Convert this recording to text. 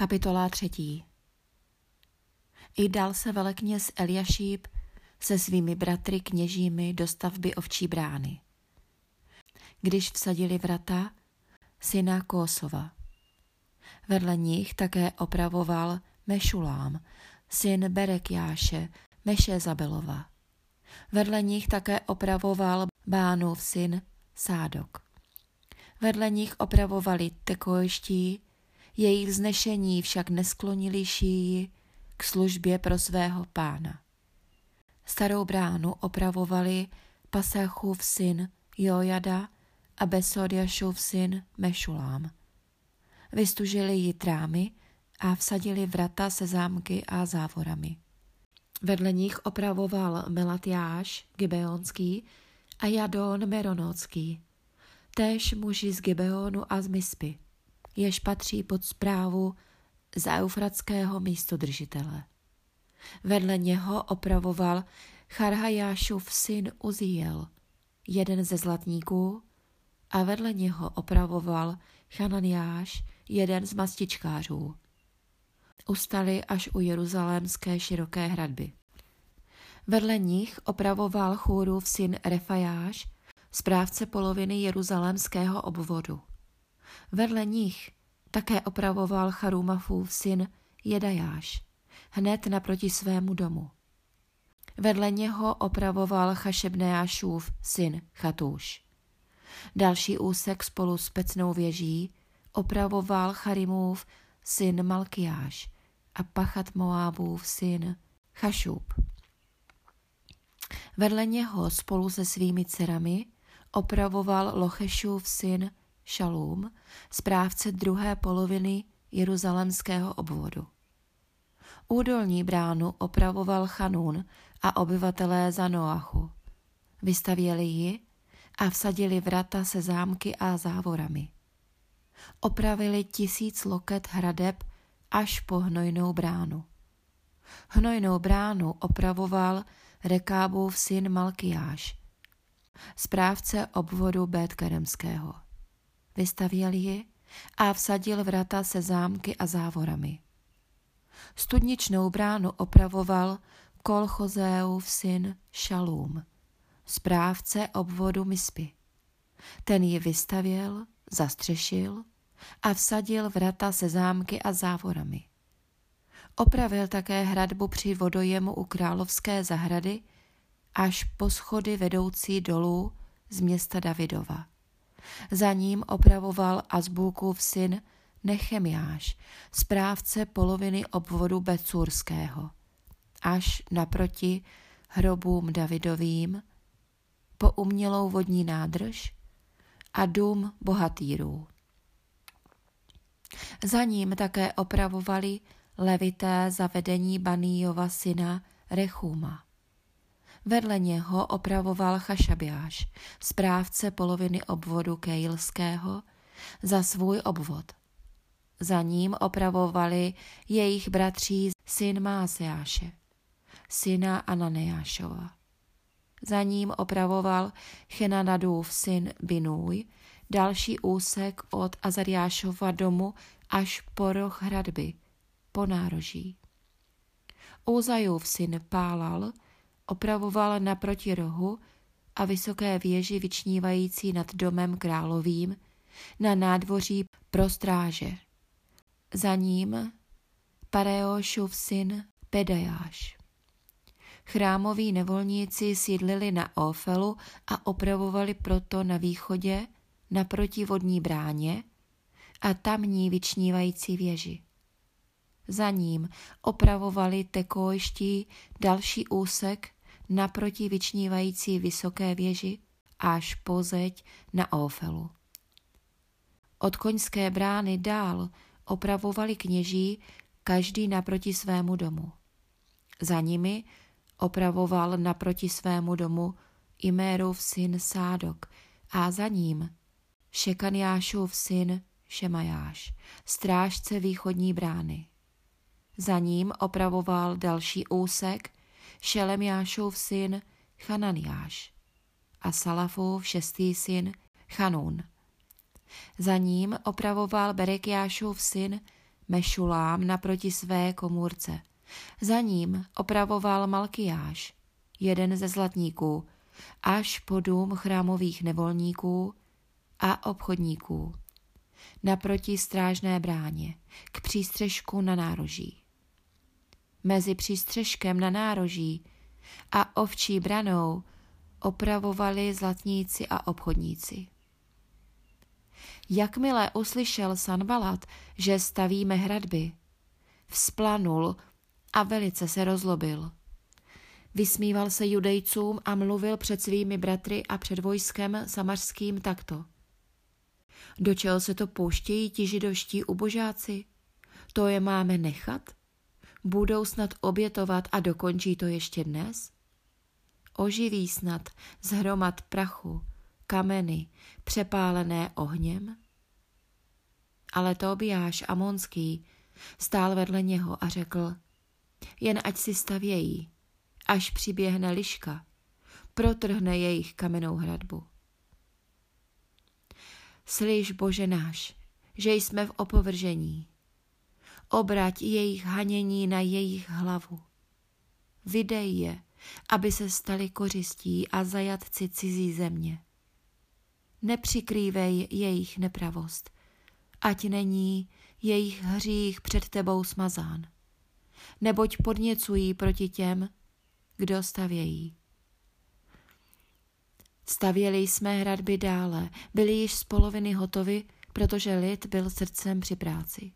Kapitola třetí I dal se velekněz Eliašíb se svými bratry kněžími do stavby ovčí brány. Když vsadili vrata, syna Kosova. Vedle nich také opravoval Mešulám, syn Berekjáše, Meše Zabelova. Vedle nich také opravoval Bánův syn Sádok. Vedle nich opravovali tekoještí, jejich vznešení však nesklonili šíji k službě pro svého pána. Starou bránu opravovali Pasachův syn Jojada a Besodiašův syn Mešulám. Vystužili ji trámy a vsadili vrata se zámky a závorami. Vedle nich opravoval Melatiáš Gibeonský a Jadon Meronocký, též muži z Gibeonu a z Mispy, jež patří pod zprávu z eufratského místodržitele. Vedle něho opravoval Charhajášův syn Uziel, jeden ze zlatníků, a vedle něho opravoval Chananiáš, jeden z mastičkářů. Ustali až u jeruzalémské široké hradby. Vedle nich opravoval chůrův syn Refajáš, správce poloviny jeruzalémského obvodu. Vedle nich také opravoval Charumafův syn Jedajáš, hned naproti svému domu. Vedle něho opravoval Chašebneášův syn Chatůš. Další úsek spolu s pecnou věží opravoval Charimův syn Malkiáš a Pachat Moábův syn Chašub. Vedle něho spolu se svými dcerami opravoval Lochešův syn Šalům, správce druhé poloviny jeruzalemského obvodu. Údolní bránu opravoval Chanun a obyvatelé za Noachu. Vystavěli ji a vsadili vrata se zámky a závorami. Opravili tisíc loket hradeb až po hnojnou bránu. Hnojnou bránu opravoval Rekábův syn Malkiáš, správce obvodu Bétkeremského. Vystavěl ji a vsadil vrata se zámky a závorami. Studničnou bránu opravoval Kolchozeův syn Šalům, správce obvodu Mispy. Ten ji vystavěl, zastřešil a vsadil vrata se zámky a závorami. Opravil také hradbu při vodojemu u královské zahrady až po schody vedoucí dolů z města Davidova. Za ním opravoval Azbulkův syn Nechemiáš, správce poloviny obvodu Becurského, až naproti hrobům Davidovým, po umělou vodní nádrž a dům bohatýrů. Za ním také opravovali levité zavedení Baníjova syna Rechuma. Vedle něho opravoval Chašabiáš, správce poloviny obvodu Kejlského, za svůj obvod. Za ním opravovali jejich bratří syn Máseáše, syna Ananeášova. Za ním opravoval Chenanadův syn Binůj, další úsek od Azariášova domu až po roh hradby, po nároží. Úzajův syn Pálal opravoval naproti rohu a vysoké věži vyčnívající nad domem královým na nádvoří pro stráže. Za ním Pareošův syn Pedajáš. Chrámoví nevolníci sídlili na Ofelu a opravovali proto na východě naproti vodní bráně a tamní vyčnívající věži. Za ním opravovali tekojští další úsek naproti vyčnívající vysoké věži až po zeď na Ofelu. Od koňské brány dál opravovali kněží každý naproti svému domu. Za nimi opravoval naproti svému domu Imérův syn Sádok a za ním Šekaniášův syn Šemajáš, strážce východní brány. Za ním opravoval další úsek Šelemiášův syn Chananiáš a Salafův šestý syn Chanun. Za ním opravoval Berekiášův syn Mešulám naproti své komůrce. Za ním opravoval Malkiáš, jeden ze zlatníků, až po dům chrámových nevolníků a obchodníků. Naproti strážné bráně, k přístřežku na nároží. Mezi přístřežkem na nároží a ovčí branou opravovali zlatníci a obchodníci. Jakmile uslyšel Sanbalat, že stavíme hradby, vzplanul a velice se rozlobil. Vysmíval se judejcům a mluvil před svými bratry a před vojskem samařským takto. Do čeho se to pouštějí ti židoští ubožáci? To je máme nechat? Budou snad obětovat a dokončí to ještě dnes? Oživí snad z hromad prachu, kameny, přepálené ohněm? Ale Tobiáš Amonský stál vedle něho a řekl, jen ať si stavějí, až přiběhne liška, protrhne jejich kamennou hradbu. Slyš, Bože náš, že jsme v opovržení. Obrať jejich hanění na jejich hlavu. Vydej je, aby se stali kořistí a zajatci cizí země. Nepřikrývej jejich nepravost, ať není jejich hřích před tebou smazán, neboť podněcují proti těm, kdo stavějí. Stavěli jsme hradby dále, byly již z poloviny hotovy, protože lid byl srdcem při práci.